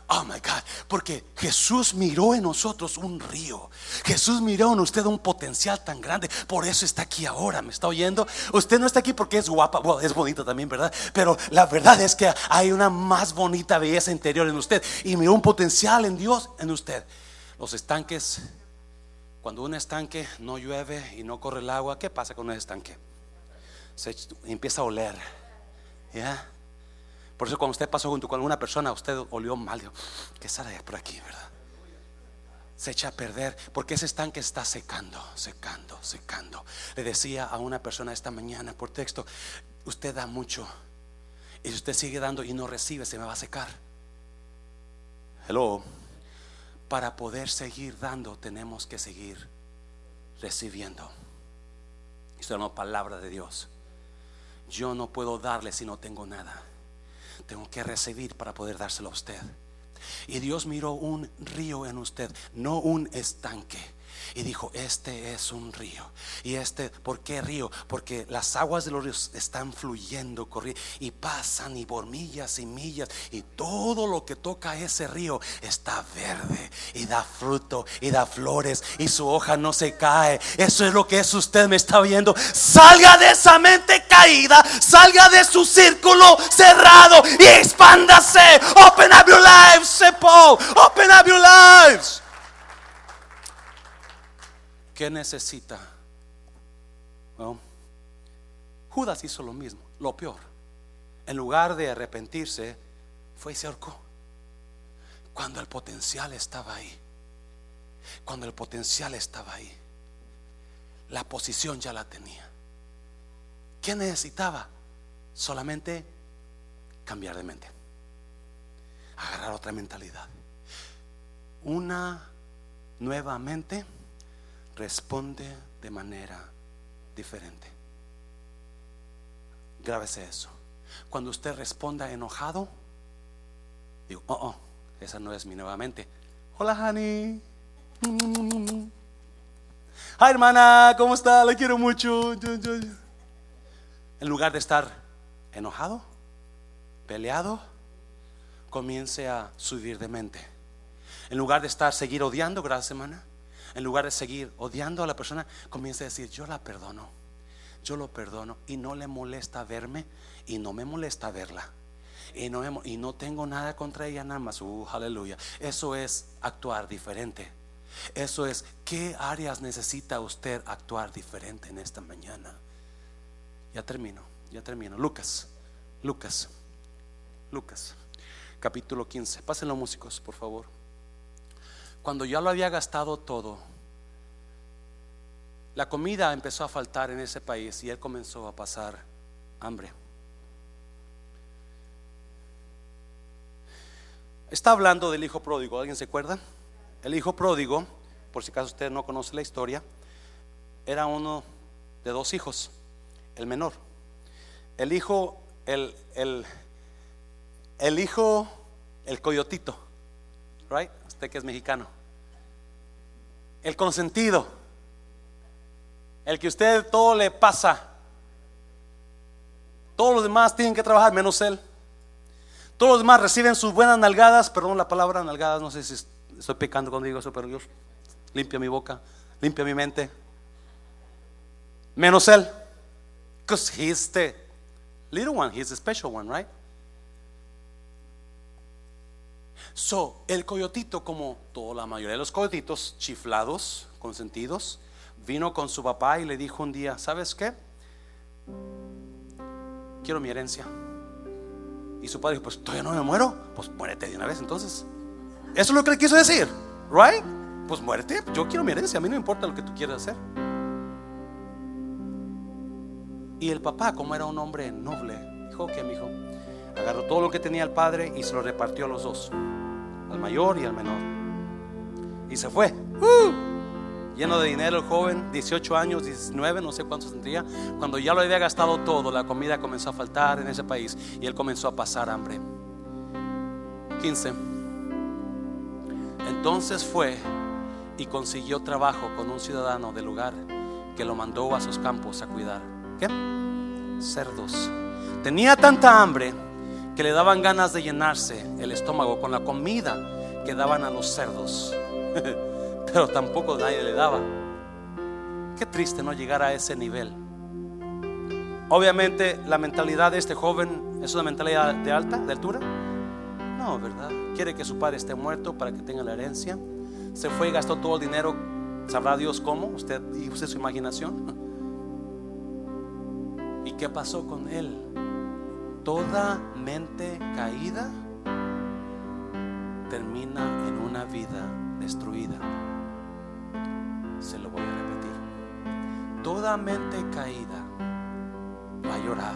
Oh my God, porque Jesús miró en nosotros un río. Jesús miró en usted un potencial tan grande. Por eso está aquí ahora. ¿Me está oyendo? Usted no está aquí porque es guapa, es bonita también, ¿verdad? Pero la verdad es que hay una más bonita belleza interior en usted. Y miró un potencial en Dios en usted. Los estanques, cuando un estanque no llueve y no corre el agua, ¿qué pasa con un estanque? Se empieza a oler. ¿Ya? Por eso cuando usted pasó junto con alguna persona, usted olió mal. ¿Qué sale por aquí, verdad? Se echa a perder porque ese estanque está secando, secando, secando. Le decía a una persona esta mañana por texto, usted da mucho. Y si usted sigue dando y no recibe, se me va a secar. Hello. Para poder seguir dando, tenemos que seguir recibiendo. Esto es una palabra de Dios. Yo no puedo darle si no tengo nada tengo que recibir para poder dárselo a usted. Y Dios miró un río en usted, no un estanque y dijo, este es un río. Y este, ¿por qué río? Porque las aguas de los ríos están fluyendo, corriendo y pasan y por millas y millas. Y todo lo que toca ese río está verde y da fruto y da flores y su hoja no se cae. Eso es lo que es usted, me está viendo. Salga de esa mente caída, salga de su círculo cerrado y expándase. Open up your lives, Paul. Open up your lives. ¿Qué necesita? Judas hizo lo mismo, lo peor. En lugar de arrepentirse, fue y se ahorcó. Cuando el potencial estaba ahí. Cuando el potencial estaba ahí. La posición ya la tenía. ¿Qué necesitaba? Solamente cambiar de mente. Agarrar otra mentalidad. Una nueva mente responde de manera diferente. Grábese eso. Cuando usted responda enojado, digo, oh, oh, esa no es mi nueva mente. Hola, honey. Hi, hermana, ¿cómo está? La quiero mucho. En lugar de estar enojado, peleado, comience a subir de mente. En lugar de estar seguir odiando, gracias, hermana en lugar de seguir odiando a la persona, comienza a decir, yo la perdono, yo lo perdono y no le molesta verme y no me molesta verla. Y no, y no tengo nada contra ella nada más, uh, aleluya. Eso es actuar diferente. Eso es, ¿qué áreas necesita usted actuar diferente en esta mañana? Ya termino, ya termino. Lucas, Lucas, Lucas, capítulo 15. Pásenlo músicos, por favor cuando ya lo había gastado todo, la comida empezó a faltar en ese país y él comenzó a pasar hambre. Está hablando del hijo pródigo, ¿alguien se acuerda? El hijo pródigo, por si acaso usted no conoce la historia, era uno de dos hijos, el menor. El hijo, el, el, el hijo, el coyotito, right? Que es mexicano. El consentido. El que usted todo le pasa. Todos los demás tienen que trabajar menos él. Todos los demás reciben sus buenas nalgadas. Perdón la palabra nalgadas. No sé si estoy pecando cuando digo eso, pero Dios limpia mi boca, limpia mi mente. Menos él. Because he's the little one, he's the special one, right? So, el coyotito, como toda la mayoría de los coyotitos, chiflados, consentidos, vino con su papá y le dijo un día, ¿sabes qué? Quiero mi herencia. Y su padre dijo, pues todavía no me muero, pues muérete de una vez entonces. Eso es lo que le quiso decir, ¿right? Pues muérete, yo quiero mi herencia, a mí no me importa lo que tú quieras hacer. Y el papá, como era un hombre noble, dijo que mi hijo agarró todo lo que tenía el padre y se lo repartió a los dos al mayor y al menor. Y se fue. Lleno de dinero el joven, 18 años, 19, no sé cuántos tendría. Cuando ya lo había gastado todo, la comida comenzó a faltar en ese país y él comenzó a pasar hambre. 15. Entonces fue y consiguió trabajo con un ciudadano del lugar que lo mandó a sus campos a cuidar. ¿Qué? Cerdos. Tenía tanta hambre que le daban ganas de llenarse el estómago con la comida que daban a los cerdos. Pero tampoco nadie le daba. Qué triste no llegar a ese nivel. Obviamente la mentalidad de este joven es una mentalidad de alta, de altura. No, ¿verdad? Quiere que su padre esté muerto para que tenga la herencia. Se fue y gastó todo el dinero. Sabrá Dios cómo. Usted use su imaginación. ¿Y qué pasó con él? Toda mente caída termina en una vida destruida. Se lo voy a repetir. Toda mente caída va a llorar.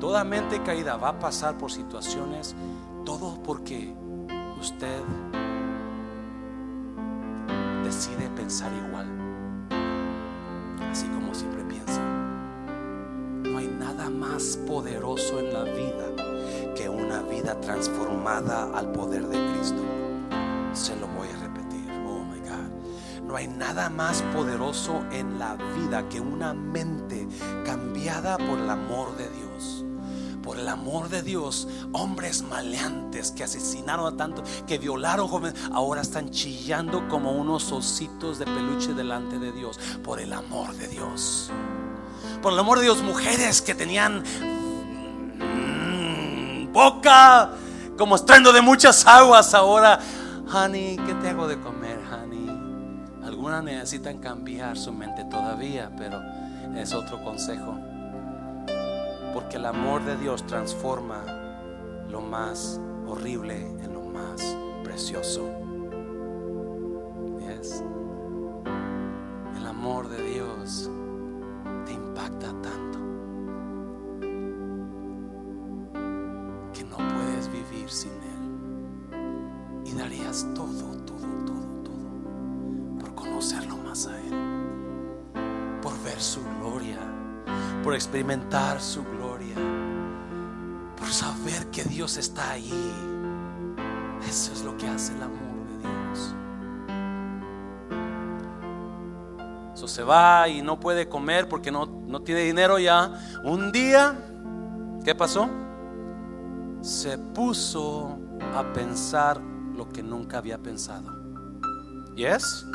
Toda mente caída va a pasar por situaciones, todo porque usted decide pensar igual, así como siempre piensa. Más poderoso en la vida que una vida transformada al poder de Cristo. Se lo voy a repetir. Oh my God. No hay nada más poderoso en la vida que una mente cambiada por el amor de Dios. Por el amor de Dios, hombres maleantes que asesinaron a tanto, que violaron jóvenes, ahora están chillando como unos ositos de peluche delante de Dios. Por el amor de Dios. Por el amor de Dios, mujeres que tenían mm, boca como estruendo de muchas aguas ahora. Honey, ¿qué te hago de comer, honey? Algunas necesitan cambiar su mente todavía, pero es otro consejo. Porque el amor de Dios transforma lo más horrible en lo más precioso. Yes. El amor de Dios impacta tanto que no puedes vivir sin Él. Y darías todo, todo, todo, todo por conocerlo más a Él. Por ver su gloria. Por experimentar su gloria. Por saber que Dios está ahí. Eso es lo que hace el amor de Dios. Se va y no puede comer porque no, no tiene dinero ya. Un día, ¿qué pasó? Se puso a pensar lo que nunca había pensado. ¿Yes?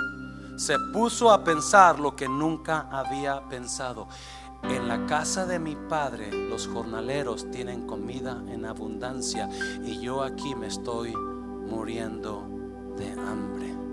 Se puso a pensar lo que nunca había pensado. En la casa de mi padre los jornaleros tienen comida en abundancia y yo aquí me estoy muriendo de hambre.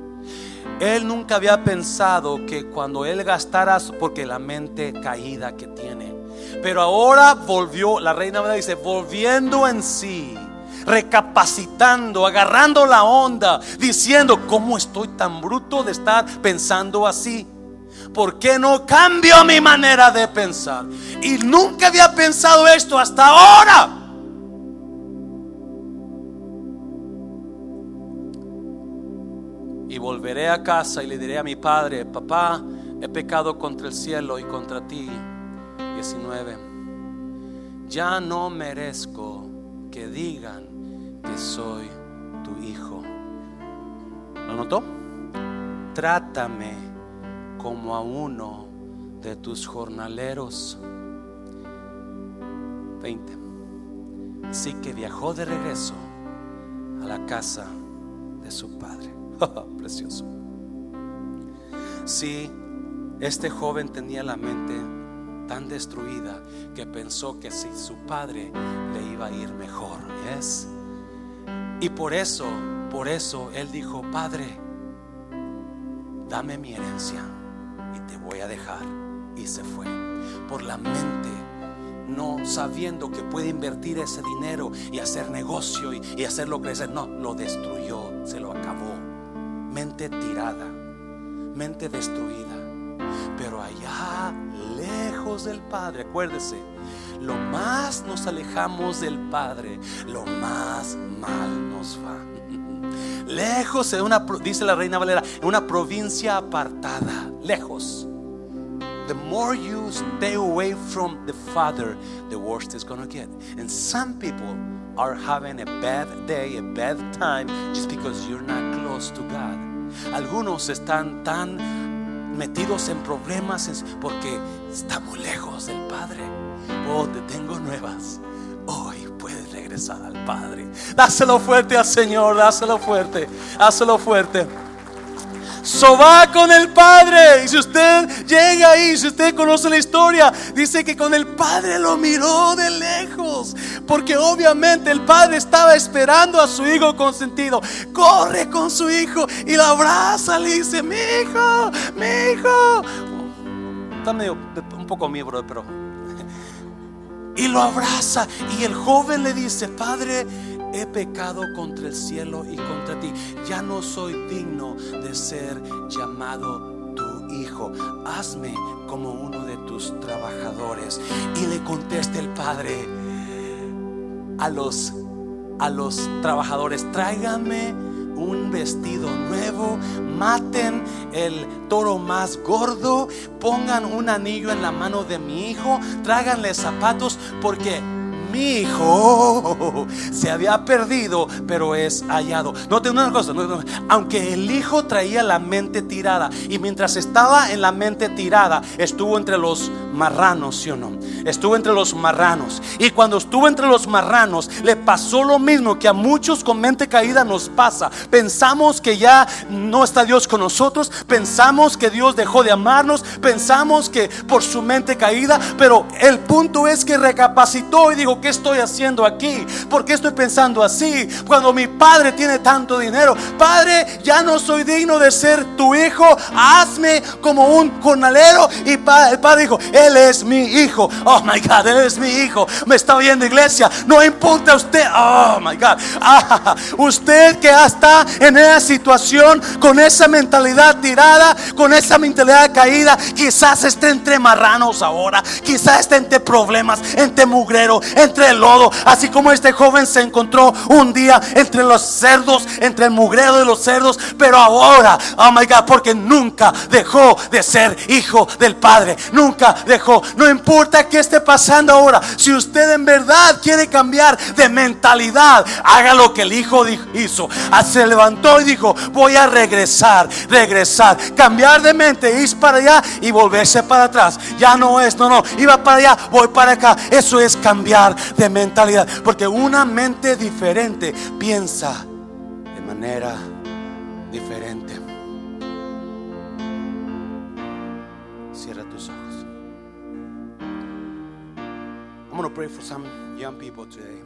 Él nunca había pensado que cuando él gastara, porque la mente caída que tiene, pero ahora volvió, la reina me dice, volviendo en sí, recapacitando, agarrando la onda, diciendo, ¿cómo estoy tan bruto de estar pensando así? ¿Por qué no cambio mi manera de pensar? Y nunca había pensado esto hasta ahora. Volveré a casa y le diré a mi padre, papá, he pecado contra el cielo y contra ti. 19. Ya no merezco que digan que soy tu hijo. ¿Lo notó? Trátame como a uno de tus jornaleros. 20. Así que viajó de regreso a la casa de su padre. Precioso. Sí, este joven tenía la mente tan destruida que pensó que si su padre le iba a ir mejor. ¿yes? Y por eso, por eso él dijo, Padre, dame mi herencia y te voy a dejar. Y se fue por la mente, no sabiendo que puede invertir ese dinero y hacer negocio y, y hacerlo crecer. No, lo destruyó, se lo acabó. Mente tirada, mente destruida. Pero allá, lejos del Padre, acuérdese, lo más nos alejamos del Padre, lo más mal nos va. Lejos en una, dice la reina Valera, en una provincia apartada, lejos. The more you stay away from the Father, the worse it's gonna get. And some people are having a bad day, a bad time, just because you're not close to God. Algunos están tan metidos en problemas porque están muy lejos del Padre. Oh, te tengo nuevas. Hoy puedes regresar al Padre. Dáselo fuerte al Señor, dáselo fuerte, dáselo fuerte. So va con el Padre. Y si usted llega ahí, si usted conoce la historia, dice que con el Padre lo miró de lejos. Porque obviamente el Padre estaba esperando a su hijo consentido. Corre con su hijo y lo abraza. Le dice: Mi hijo, mi hijo. Está medio un poco miembro, pero. Y lo abraza. Y el joven le dice: Padre he pecado contra el cielo y contra ti. Ya no soy digno de ser llamado tu hijo. Hazme como uno de tus trabajadores. Y le contesta el padre a los a los trabajadores, tráigame un vestido nuevo, maten el toro más gordo, pongan un anillo en la mano de mi hijo, tráiganle zapatos porque mi hijo se había perdido, pero es hallado. Note una cosa, aunque el hijo traía la mente tirada y mientras estaba en la mente tirada, estuvo entre los marranos, ¿sí o no? Estuvo entre los marranos. Y cuando estuvo entre los marranos, le pasó lo mismo que a muchos con mente caída nos pasa. Pensamos que ya no está Dios con nosotros, pensamos que Dios dejó de amarnos, pensamos que por su mente caída, pero el punto es que recapacitó y dijo, ¿qué estoy haciendo aquí? ¿Por qué estoy pensando así? Cuando mi padre tiene tanto dinero, Padre, ya no soy digno de ser tu hijo, hazme como un jornalero. Y el padre dijo, Él es mi hijo. Oh my God, Él es mi hijo. Me está oyendo iglesia. No importa usted. Oh my God. Ah, usted que está en esa situación, con esa mentalidad tirada, con esa mentalidad caída, quizás esté entre marranos ahora, quizás esté entre problemas, entre mugrero, entre el lodo, así como este joven se encontró un día entre los cerdos, entre el mugrero de los cerdos, pero ahora, oh my God, porque nunca dejó de ser hijo del Padre, nunca dejó, no importa qué esté pasando ahora, si usted en verdad quiere cambiar de mentalidad, haga lo que el hijo hizo, ah, se levantó y dijo, voy a regresar, regresar, cambiar de mente, ir para allá y volverse para atrás, ya no es, no, no, iba para allá, voy para acá, eso es cambiar de mentalidad. Porque una mente diferente piensa de manera diferente. Cierra tus ojos. I'm going to pray for some young people today.